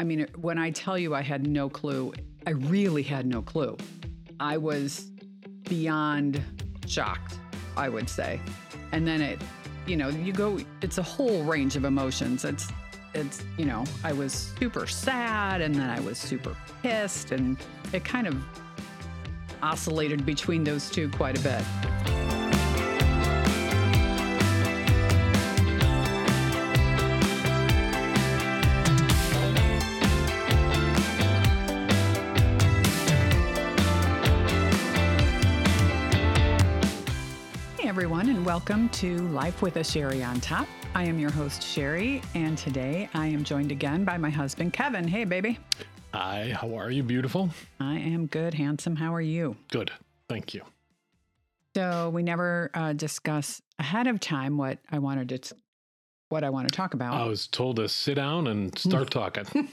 I mean, when I tell you I had no clue, I really had no clue. I was beyond shocked, I would say. And then it, you know, you go, it's a whole range of emotions. It's, it's, you know, I was super sad and then I was super pissed and it kind of oscillated between those two quite a bit. Welcome to Life with a Cheri on Top. I am your host, Cheri, and today I am joined again by my husband, Kevin. Hey, baby. Hi, how are you, beautiful? I am good, handsome. How are you? Good, thank you. So we never uh, discuss ahead of time what I wanted to, what I want to talk about. I was told to sit down and start talking.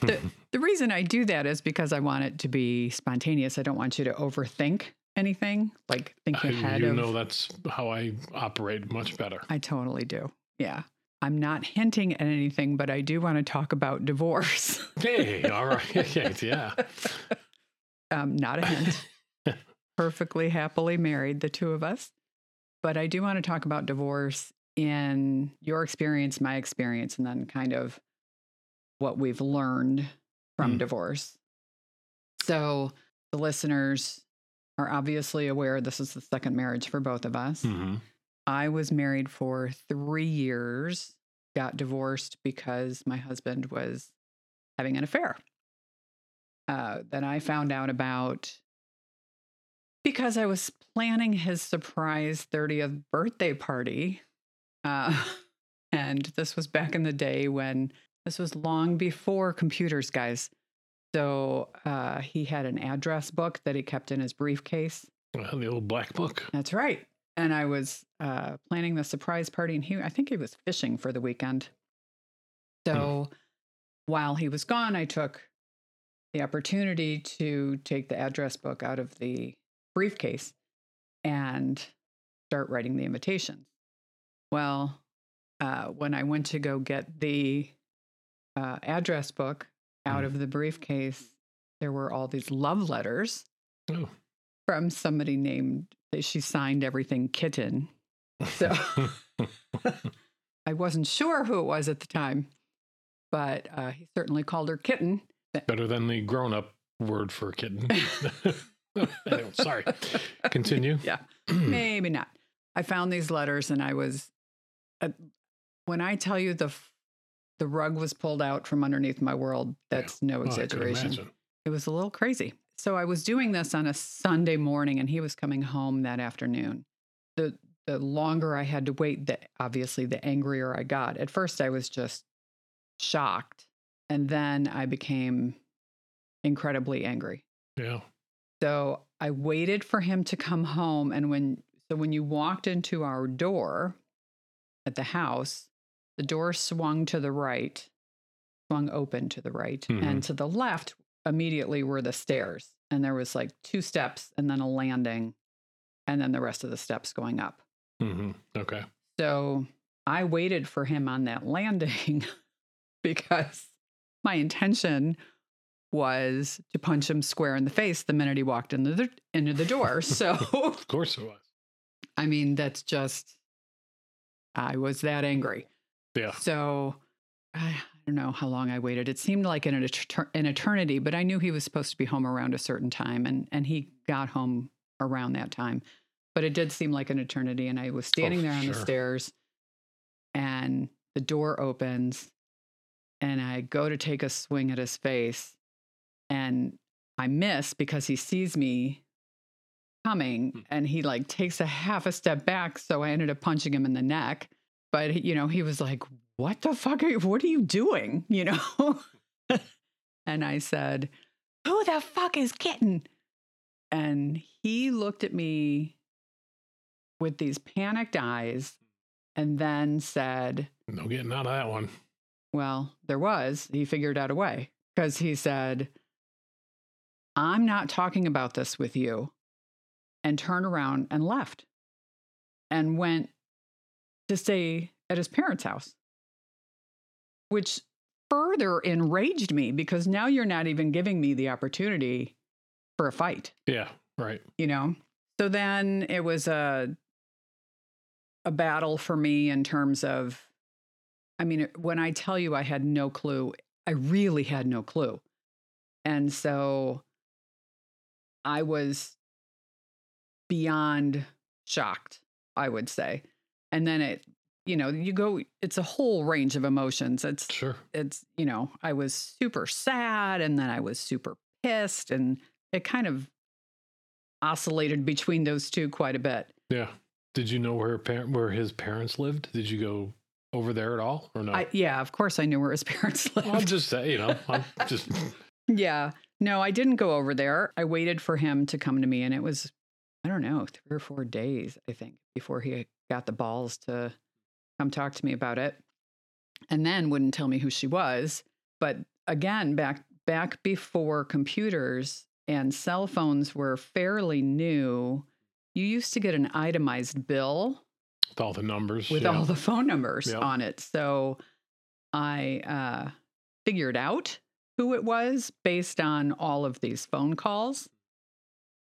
the, the reason I do that is because I want it to be spontaneous. I don't want you to overthink anything, like think I, ahead you of. know that's how I operate much better. I totally do. Yeah. I'm not hinting at anything, but I do want to talk about divorce. Hey, all right, yeah. um, not a hint. Perfectly happily married, the two of us. But I do want to talk about divorce in your experience, my experience, and then kind of what we've learned from Mm. divorce. So the listeners are obviously aware this is the second marriage for both of us. hmm I was married for three years, got divorced because my husband was having an affair. Uh, that I found out about because I was planning his surprise 30th birthday party. Uh, and this was back in the day when this was long before computers, guys. So uh, he had an address book that he kept in his briefcase. Well, the old black book. That's right. And I was uh, planning the surprise party, and he, I think he was fishing for the weekend. So while he was gone, I took the opportunity to take the address book out of the briefcase and start writing the invitations. Well, uh, when I went to go get the uh, address book out Mhm. of the briefcase, there were all these love letters Oh. from somebody named that she signed everything kitten So- i wasn't sure who it was at the time but uh, he certainly called her kitten Better than the grown-up word for kitten. sorry. Continue. yeah maybe not i found these letters and i was uh, when i tell you the the rug was pulled out from underneath my world that's no Oh, exaggeration imagine. it was a little crazy. So I was doing this on a Sunday morning and he was coming home that afternoon. The the longer I had to wait, the obviously the angrier I got. At first I was just shocked and then I became incredibly angry. Yeah. So I waited for him to come home and when so when you walked into our door at the house, the door swung to the right, swung open to the right, and to the left immediately were the stairs. And there was like two steps and then a landing and then the rest of the steps going up. hmm Okay. So I waited for him on that landing because my intention was to punch him square in the face the minute he walked into the, into the door. So, Of course it was. I mean, that's just, I was that angry. Yeah. So I don't know how long I waited. It seemed like an, an eternity, but I knew he was supposed to be home around a certain time, and and he got home around that time. But it did seem like an eternity, and I was standing there on the stairs, and the door opens, and I go to take a swing at his face, and I miss because he sees me coming, Hmm. and he like takes a half a step back, so I ended up punching him in the neck but you know he was like what the fuck are you what are you doing? You know? And i said who the fuck is kitten and he looked at me with these panicked eyes and then said No getting out of that one. well there was. He figured out a way. Because he said i'm not talking about this with you. And turned around and left and went to stay at his parents' house, which further enraged me because now you're not even giving me the opportunity for a fight, Yeah. Right. you know? So then it was a a battle for me in terms of I mean, when I tell you I had no clue, I really had no clue. And so I was beyond shocked, I would say. And then it, you know, you go, it's a whole range of emotions. It's, Sure. it's, you know, I was super sad and then I was super pissed and it kind of oscillated between those two quite a bit. Yeah. Did you know where parent where his parents lived? Did you go over there at all or no? I, yeah, of course I knew where his parents lived. Well, I'm just saying, you know, I'm just Yeah. No, I didn't go over there. I waited for him to come to me, and it was, I don't know, three or four days, I think, before he got the balls to come talk to me about it. And then wouldn't tell me who she was. But again, back back before computers and cell phones were fairly new, you used to get an itemized bill with all the numbers. with yeah. all the phone numbers Yep. on it. So I uh, figured out who it was based on all of these phone calls.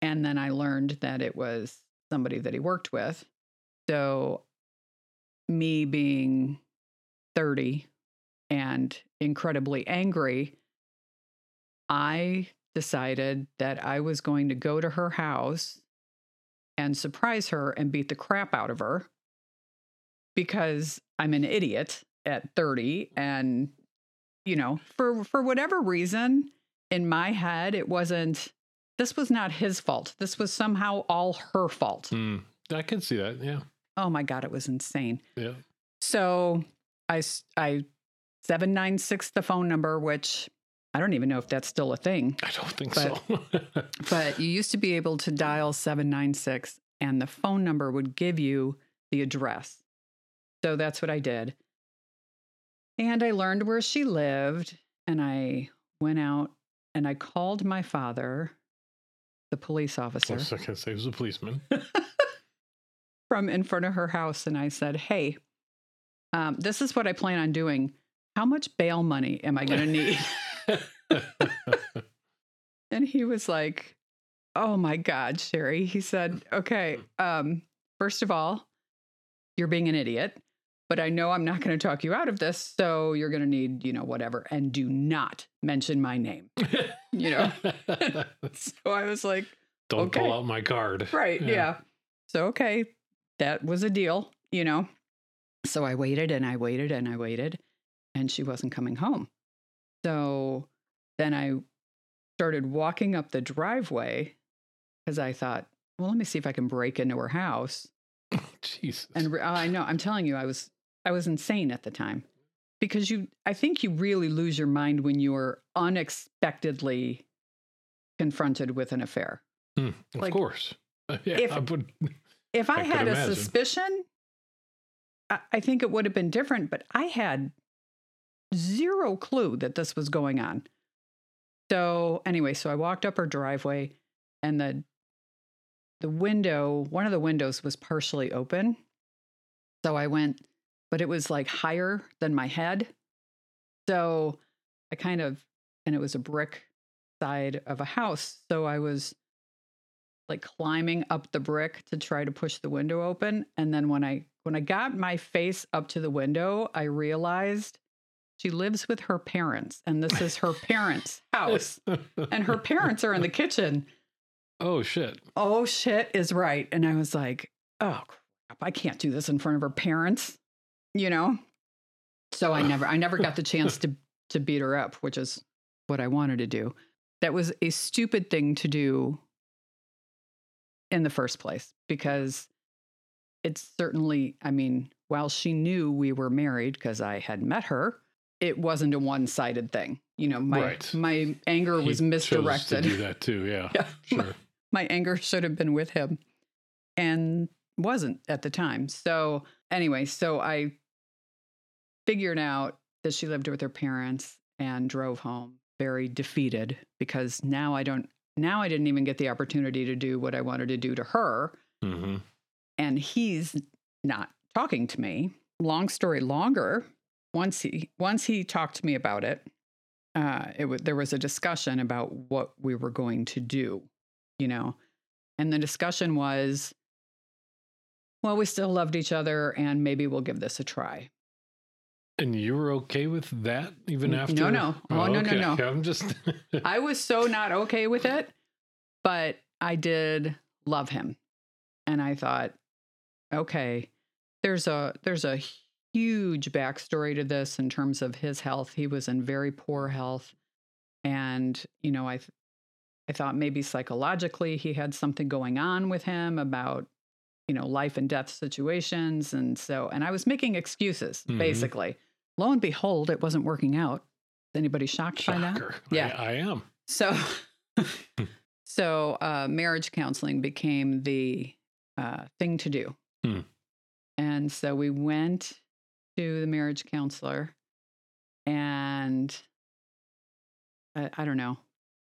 And then I learned that it was somebody that he worked with. So, me being 30 and incredibly angry, I decided that I was going to go to her house and surprise her and beat the crap out of her because I'm an idiot at 30 and you know for for whatever reason in my head it wasn't this was not his fault this was somehow all her fault Hmm. I can see that. Yeah. Oh my god it was insane Yeah. so I, I 796 the phone number which i don't even know if that's still a thing I don't think But- so. but you used to be able to dial 796 and the phone number would give you the address. So that's what I did. And I learned where she lived and I went out and I called my father, the police officer. I was going to say he was a policeman. from in front of her house and I said, Hey, um, this is what I plan on doing. How much bail money am I going to need? And he was like, Oh my God, Cheri. He said, Okay, um, first of all, you're being an idiot, but I know I'm not going to talk you out of this. So you're going to need, you know, whatever. And do not mention my name. You know? So I was like, don't Okay. pull out my card. Right. Yeah. So, okay, that was a deal, you know? So I waited and I waited and I waited, and she wasn't coming home. So then I started walking up the driveway because I thought, well, let me see if I can break into her house. Jesus. And re- I know, I'm telling you, I was I was insane at the time because you I think you really lose your mind when you're unexpectedly confronted with an affair. Hmm, of like, course. Yeah, if- I would. If I, I had a imagine. suspicion, I, I think it would have been different, but I had zero clue that this was going on. So anyway, so I walked up her driveway and the the window, one of the windows was partially open. So I went, but it was like higher than my head. So I kind of and it was a brick side of a house. So I was like climbing up the brick to try to push the window open and then when i when i got my face up to the window i realized she lives with her parents and this is her parents house and her parents are in the kitchen. Oh shit. oh shit is right and i was like oh crap i can't do this in front of her parents you know? So i never i never got the chance to to beat her up which is what i wanted to do. That was a stupid thing to do in the first place because it's certainly i mean while she knew we were married because i had met her it wasn't a one-sided thing you know my Right. my anger He was chose misdirected do that too. Yeah. Yeah. Sure. my anger should have been with him and wasn't at the time. So, anyway, so I figured out that she lived with her parents and drove home very defeated because now I don't, now I didn't even get the opportunity to do what I wanted to do to her. hmm And he's not talking to me. Long story longer, once he once he talked to me about it, uh, it w- there was a discussion about what we were going to do, you know, and the discussion was, well, we still loved each other, and maybe we'll give this a try. And you were okay with that even after? no, no. Oh, no, no, no. I'm just. I was so not okay with it, but I did love him. And I thought, okay, there's a there's a huge backstory to this in terms of his health. He was in very poor health. And, you know, I th- I thought maybe psychologically he had something going on with him about, you know, life and death situations. And so and I was making excuses, Mhm. basically. Lo and behold, it wasn't working out. Is anybody shocked by that? Yeah. I, I am. So, so uh, marriage counseling became the uh, thing to do. Hmm. And so we went to the marriage counselor, and I, I don't know,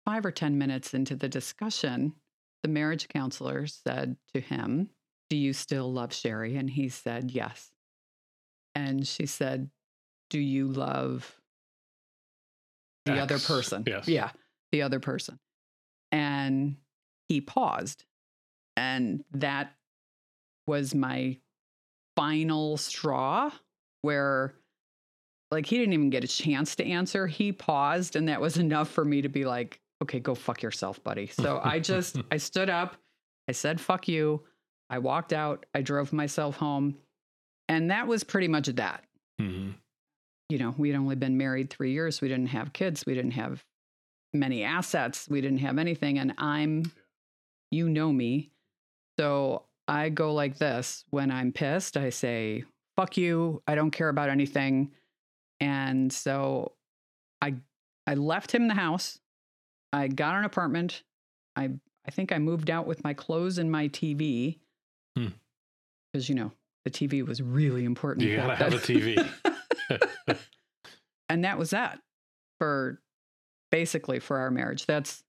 five or 10 minutes into the discussion, the marriage counselor said to him, Do you still love Cheri? And he said, Yes. And she said, Do you love the other person? yes. Yeah, the other person. And he paused. And that was my final straw where like he didn't even get a chance to answer. He paused and that was enough for me to be like, okay, go fuck yourself, buddy. So I just I stood up, I said fuck you. I walked out, I drove myself home. And that was pretty much that. Mhm. You know, we'd only been married 3 years. We didn't have kids, we didn't have many assets, we didn't have anything and I'm you know me. So I go like this when I'm pissed, I say, fuck you. I don't care about anything. And so I I left him the house. I got an apartment. I I think I moved out with my clothes and my TV. Hmm. Because you know, the TV was really important. You gotta have a. TV. and that was that for basically for our marriage. That's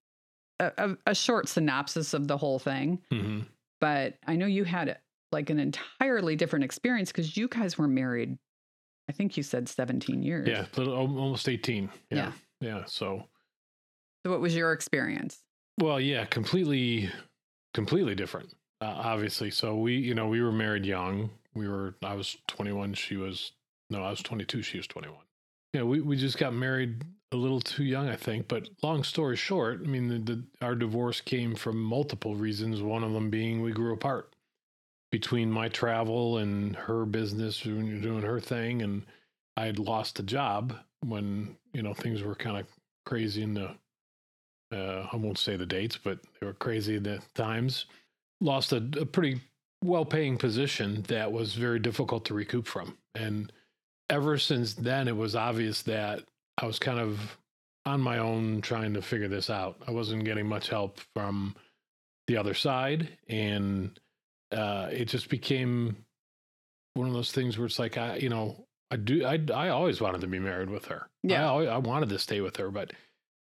a, a, a short synopsis of the whole thing Mhm. but I know you had like an entirely different experience because you guys were married. I think you said 17 years. Yeah, little, almost 18. Yeah. Yeah. Yeah. So, So, what was your experience? well, yeah, completely, completely different, uh, obviously. So, we, you know, we were married young. We were, I was 21. She was, no, I was 22. She was 21. Yeah. We, we just got married a little too young, I think. But long story short, I mean, the, the, our divorce came from multiple reasons. One of them being we grew apart between my travel and her business doing doing her thing and I had lost a job when you know things were kind of crazy in the uh, I won't say the dates but they were crazy at the times lost a, a pretty well paying position that was very difficult to recoup from and ever since then it was obvious that I was kind of on my own trying to figure this out I wasn't getting much help from the other side and uh, it just became one of those things where it's like I, you know, I do, I, I always wanted to be married with her. Yeah. I, always, I wanted to stay with her, but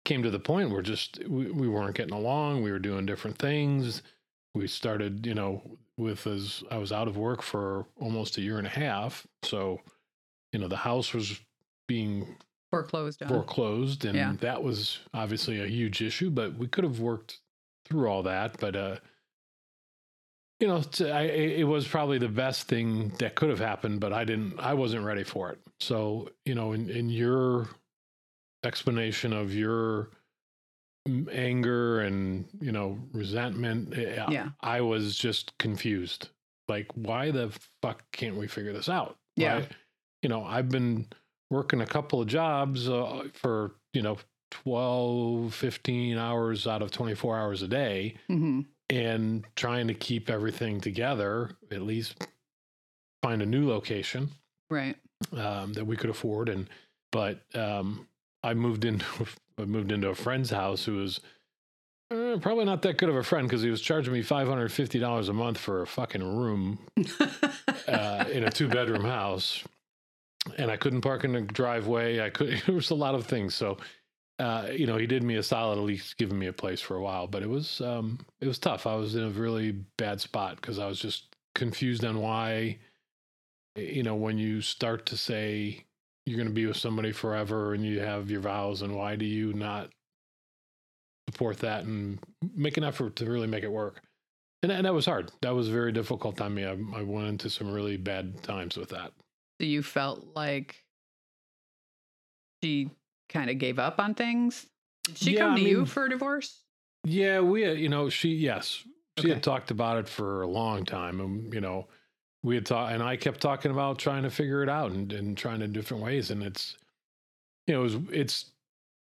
came to the point where just we, we weren't getting along. We were doing different things. We started, you know, with as I was out of work for almost a year and a half, so you know the house was being Foreclosed on. foreclosed and Yeah. that was obviously a huge issue but we could have worked through all that but uh you know t- I, it it was probably the best thing that could have happened but i didn't i wasn't ready for it so you know in, in your explanation of your anger and you know resentment eh, Yeah. i was just confused like why the fuck can't we figure this out Yeah. Why- you know i've been working a couple of jobs uh, for you know 12 15 hours out of 24 hours a day hmm and trying to keep everything together at least find a new location Right. um, that we could afford. And but um, i moved into i moved into a friend's house who was uh, probably not that good of a friend because he was charging me $550 a month for a fucking room uh, in a two bedroom house and I couldn't park in the driveway. I could, there was a lot of things. So, uh, you know, he did me a solid, at least giving me a place for a while, but it was, um, it was tough. I was in a really bad spot because I was just confused on why, you know, when you start to say, you're going to be with somebody forever and you have your vows and why do you not support that and make an effort to really make it work and, that was hard that was very difficult on me I, I went into some really bad times with that So you felt like she kind of gave up on things? Did she Yeah, come I to you for a divorce? yeah we had, you know she yes she Okay. had talked about it for a long time and you know we had talked and i kept talking about trying to figure it out and, and trying in different ways and it's you know it was, it's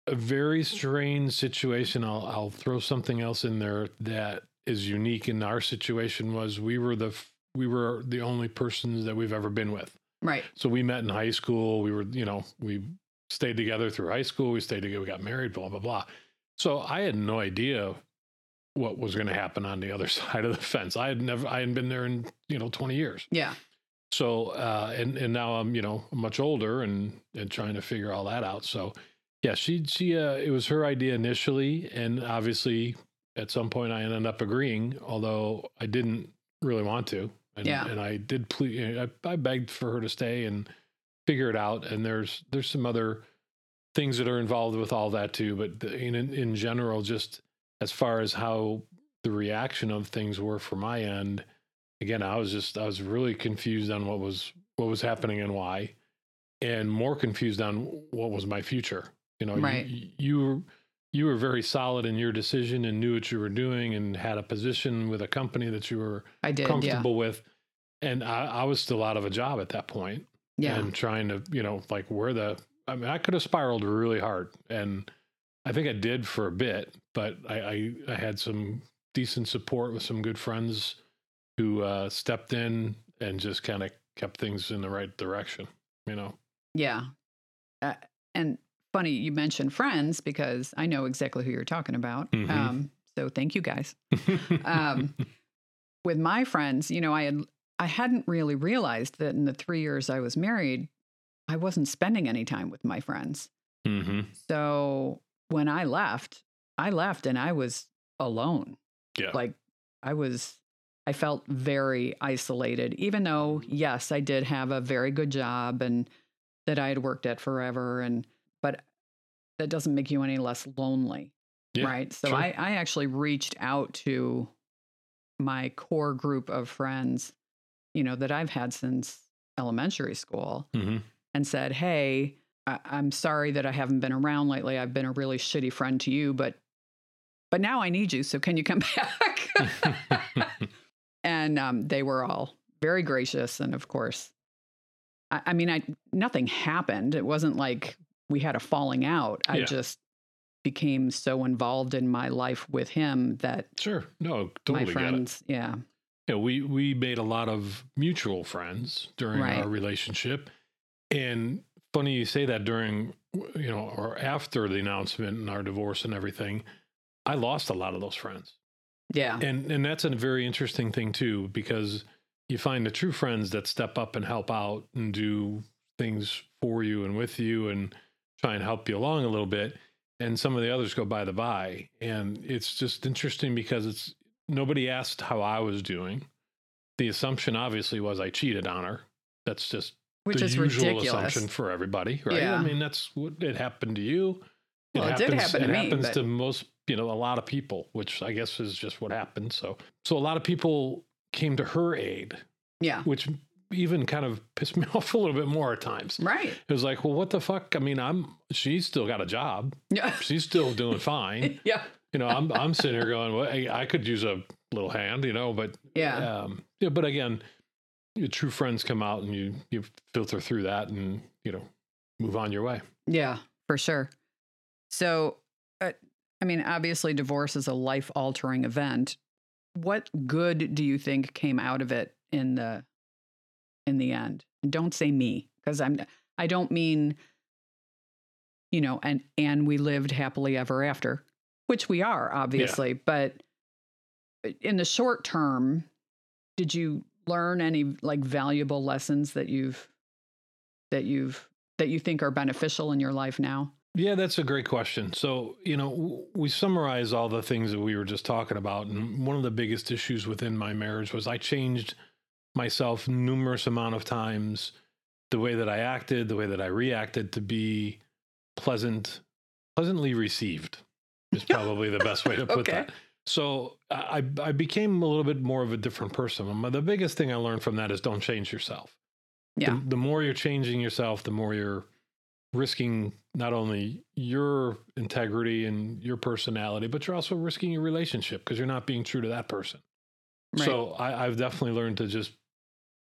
a very strange situation i'll i'll throw something else in there that is unique in our situation was we were the we were the only persons that we've ever been with Right. so we met in high school. We were you know we stayed together through high school. We stayed together. We got married blah blah blah. So i had no idea what was going to happen on the other side of the fence. I had never i hadn't been there in you know 20 years. Yeah. so uh and and now i'm you know much older and and trying to figure all that out. So yeah she she uh it was her idea initially. And obviously at some point i ended up agreeing although i didn't really want to and, Yeah. and i did please I, I begged for her to stay and figure it out and there's there's some other things that are involved with all that too but the, in in general just as far as how the reaction of things were for my end again i was just i was really confused on what was what was happening and why and more confused on what was my future you know Right. you, you were you were very solid in your decision and knew what you were doing and had a position with a company that you were I did. comfortable with and I, I was still out of a job at that point Yeah. Yeah. and trying to you know like where the i mean i could have spiraled really hard and i think i did for a bit but i i, I had some decent support with some good friends who uh stepped in and just kind of kept things in the right direction you know Yeah. Uh, and funny you mentioned friends because I know exactly who you're talking about. Mhm. Um, so thank you guys. Um, with my friends, you know, I had I hadn't really realized that in the three years I was married, I wasn't spending any time with my friends. mm-hmm. So when I left, I left and I was alone. yeah Like I was, I felt very isolated, even though, yes, I did have a very good job and that I had worked at forever. And, that doesn't make you any less lonely. Yeah, right. So sure. I, I actually reached out to my core group of friends, you know, that I've had since elementary school mm-hmm. and said, Hey, I- I'm sorry that I haven't been around lately. I've been a really shitty friend to you, but but now I need you. So can you come back? and um, they were all very gracious, and of course, I, I mean, I nothing happened. It wasn't like we had a falling out. I Yeah. just became so involved in my life with him that sure no totally my friends, yeah, yeah, we we made a lot of mutual friends during Right. our relationship, and funny you say that during you know or after the announcement and our divorce and everything, I lost a lot of those friends, yeah, and and that's a very interesting thing too because you find the true friends that step up and help out and do things for you and with you and try and help you along a little bit, and some of the others go by the by, and it's just interesting because it's nobody asked how I was doing. The assumption obviously was I cheated on her. That's just which the is usual ridiculous. assumption for everybody, right? Yeah. I mean, that's what it happened to you. Well, it did happen to it me, happens but- to most, you know, a lot of people, which I guess is just what happened. So, so a lot of people came to her aid, Yeah, which even kind of pissed me off a little bit more at times. right. It was like, well, what the fuck? I mean, I'm she's still got a job. Yeah, She's still doing fine. yeah, You know, I'm I'm sitting here going, well, I, I could use a little hand, you know, but yeah. um, yeah, but again, your true friends come out and you you filter through that and you know move on your way. Yeah, for sure. So, uh, I mean, obviously, divorce is a life altering event. What good do you think came out of it in the in the end? And don't say me because I'm I don't mean you know, and and we lived happily ever after, which we are obviously, but uh, in the short term, did you learn any like valuable lessons that you've that you've that you think are beneficial in your life now? Yeah, that's a great question. So, you know, we summarize all the things that we were just talking about. And one of the biggest issues within my marriage was I changed myself numerous amount of times the way that I acted, the way that I reacted to be pleasant, pleasantly received is probably the best way to put Okay. that. So I, I became a little bit more of a different person. Um, The biggest thing I learned from that is don't change yourself. Yeah. The, the more you're changing yourself, the more you're risking not only your integrity and your personality, but you're also risking your relationship because you're not being true to that person. Right. So I, I've definitely learned to just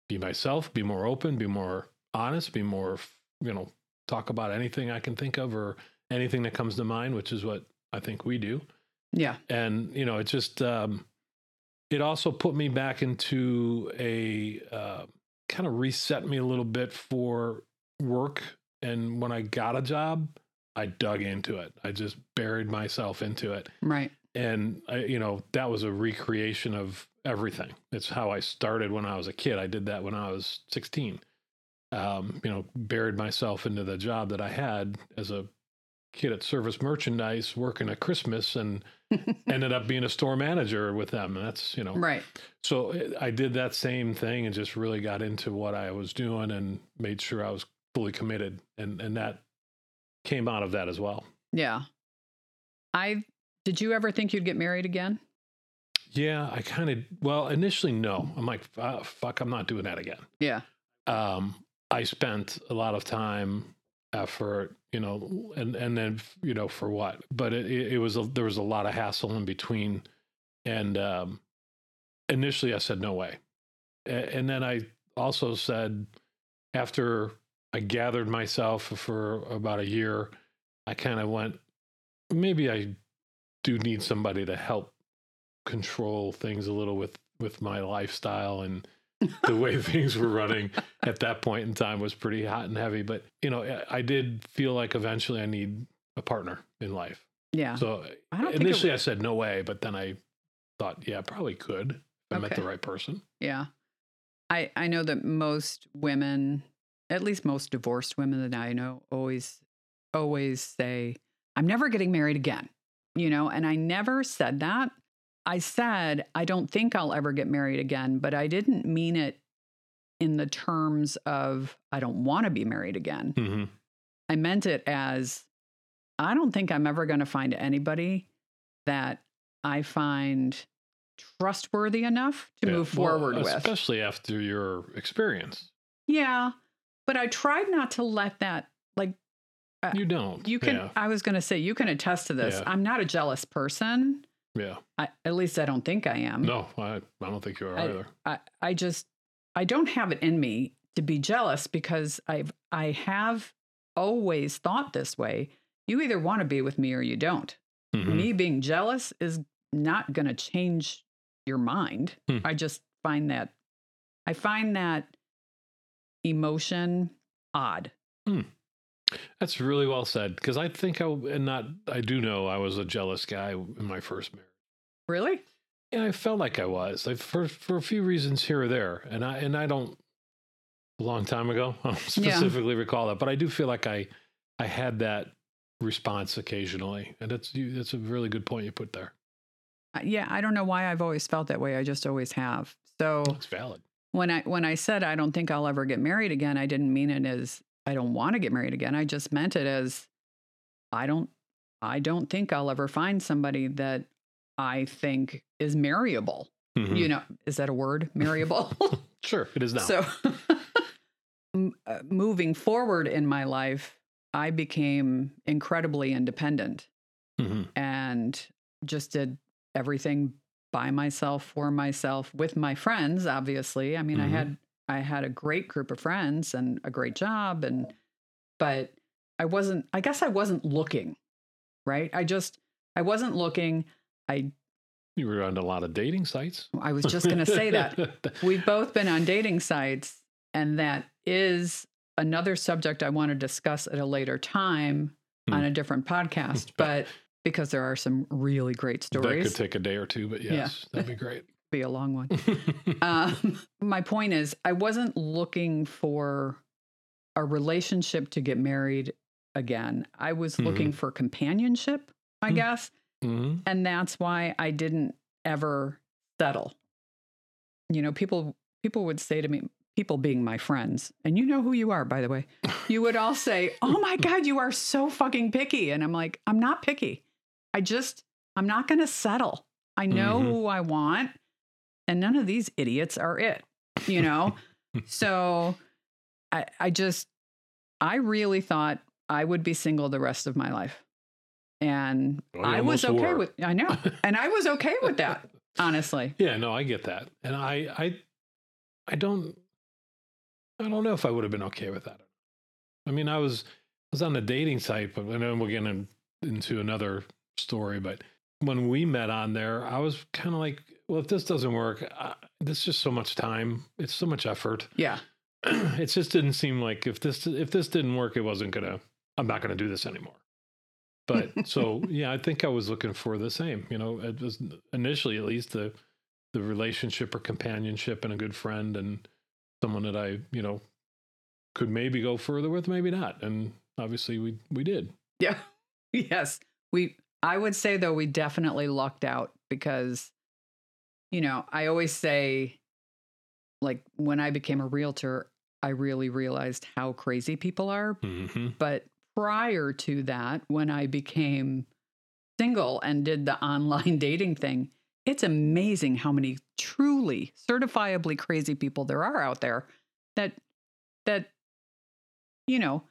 be myself, be more open, be more honest, be more, you know, talk about anything I can think of or anything that comes to mind, which is what I think we do. yeah. And, you know, it just, um, it also put me back into a uh, kind of reset me a little bit for work. And when I got a job, I dug into it. I just buried myself into it Right. and I, you know that was a recreation of everything it's how i started when i was a kid i did that when i was 16 um, you know buried myself into the job that i had as a kid at service merchandise working at christmas and ended up being a store manager with them and that's you know right. so i did that same thing and just really got into what i was doing and made sure i was fully committed and and that came out of that as well Yeah. I did you ever think you'd get married again? Yeah, I kind of well initially no. I'm like "Ah, fuck, I'm not doing that again. Yeah. Um, I spent a lot of time, effort, you know, and and then you know for what? But it it, it was a, there was a lot of hassle in between, and um, initially I said no way, A- and then I also said after I gathered myself for about a year, I kind of went maybe I do need somebody to help control things a little with with my lifestyle and the way things were running at that point in time was pretty hot and heavy but you know I- did feel like eventually i need a partner in life Yeah. so I initially i said no way but then i thought yeah probably could if i met the right person Yeah. I I know that most women, at least most divorced women that I know, always always say, "I'm never getting married again." You know, and I never said that. I said, "I don't think I'll ever get married again," but I didn't mean it in the terms of I don't want to be married again. mm-hmm. I meant it as I don't think I'm ever going to find anybody that I find trustworthy enough to move forward with. especially after your experience Yeah, but I tried not to let that like Uh, you don't you can. yeah I was going to say you can attest to this. Yeah. I'm not a jealous person. Yeah I, at least I don't think I am. no I, I don't think you are I- either I, I just I don't have it in me to be jealous because I've I have always thought this way. You either want to be with me or you don't. Mhm. Me being jealous is not going to change your mind. Hmm. I just find that I find that emotion odd. That's really well said because I think I and not I do know I was a jealous guy in my first marriage. Really? Yeah, I felt like I was like for for a few reasons here or there, and I and I don't a long time ago I don't Yeah. specifically recall that, but I do feel like I I had that response occasionally, and that's you, that's a really good point you put there. Yeah, I don't know why I've always felt that way. I just always have. So It's valid. when I when I said I don't think I'll ever get married again, I didn't mean it as I don't want to get married again. I just meant it as I don't I don't think I'll ever find somebody that I think is marryable. Mhm. You know, is that a word? Marryable. sure, it is now. So m- uh, moving forward in my life, I became incredibly independent Mhm. and just did everything by myself for myself with my friends obviously i mean i Mhm. had i had a great group of friends and a great job and but i wasn't i guess i wasn't looking right i just i wasn't looking i you were on a lot of dating sites. i was just going to say that we've both been on dating sites and that is another subject i want to discuss at a later time Hmm. on a different podcast but because there are some really great stories. that could take a day or two, but Yeah. yes, that'd be great. be a long one um, my point is i wasn't looking for a relationship to get married again i was Mhm. looking for companionship i Hmm. guess Mhm. and that's why i didn't ever settle you know people people would say to me people being my friends, and you know who you are, by the way, you would all say, Oh my God, you are so fucking picky. And I'm like, I'm not picky. I just, I'm not going to settle. I know Mhm. who I want, and none of these idiots are it, you know? so I, I just, I really thought I would be single the rest of my life. And oh, Well, I was okay were. with, I know. And I was okay with that, honestly. Yeah, no, I get that, and I, I, I don't, I don't know if I would have been okay with that. I mean, I was, I was on a dating site, but and then we're getting into another story. But when we met on there, I was kind of like, well, if this doesn't work, I, this is just so much time. It's so much effort. Yeah. it just didn't seem like if this if this didn't work, it wasn't gonna. I'm not gonna do this anymore. But so yeah, I think I was looking for the same. You know, it was initially at least the the relationship or companionship and a good friend and someone that I you know could maybe go further with, maybe not. And obviously we we did. Yeah. yes. We I would say though we definitely lucked out because you know, I always say like when I became a realtor, I really realized how crazy people are, hmm but prior to that when I became single and did the online dating thing, it's amazing how many truly certifiably crazy people there are out there that that you know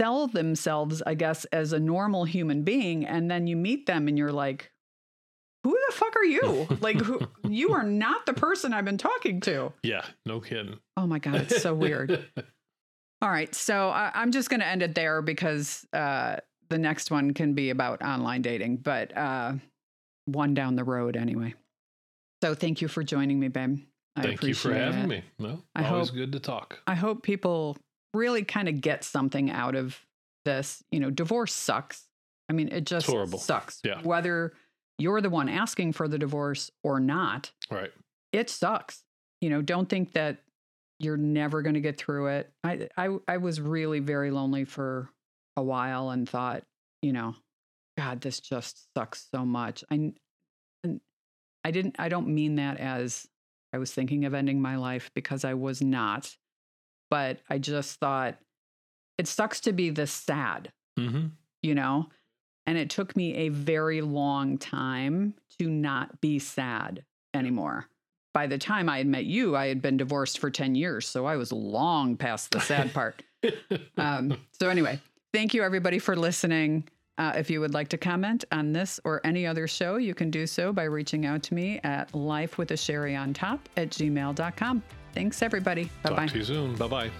sell themselves i guess as a normal human being and then you meet them and you're like who the fuck are you? Like who, you are not the person i've been talking to. Yeah, no kidding. oh my god it's so weird all right so I, i'm just going to end it there because uh the next one can be about online dating but uh one down the road anyway so thank you for joining me babe I Thank you for having it. me. No, I always hope- good to talk. I hope people really kind of get something out of this. You know, divorce sucks. I mean, it just horrible. sucks. Yeah. Whether you're the one asking for the divorce or not, Right. it sucks. You know, don't think that you're never going to get through it. I, I I was really very lonely for a while and thought, you know, God, this just sucks so much. I I didn't. I don't mean that as I was thinking of ending my life because I was not. But I just thought it sucks to be this sad hmm you know? And it took me a very long time to not be sad anymore. By the time I had met you, I had been divorced for 10 years. So I was long past the sad part. Um, so, anyway, thank you everybody for listening. Uh, if you would like to comment on this or any other show, you can do so by reaching out to me at lifewithacheri on top at gmail.com. Thanks, everybody. Bye Talk to you soon. Bye bye.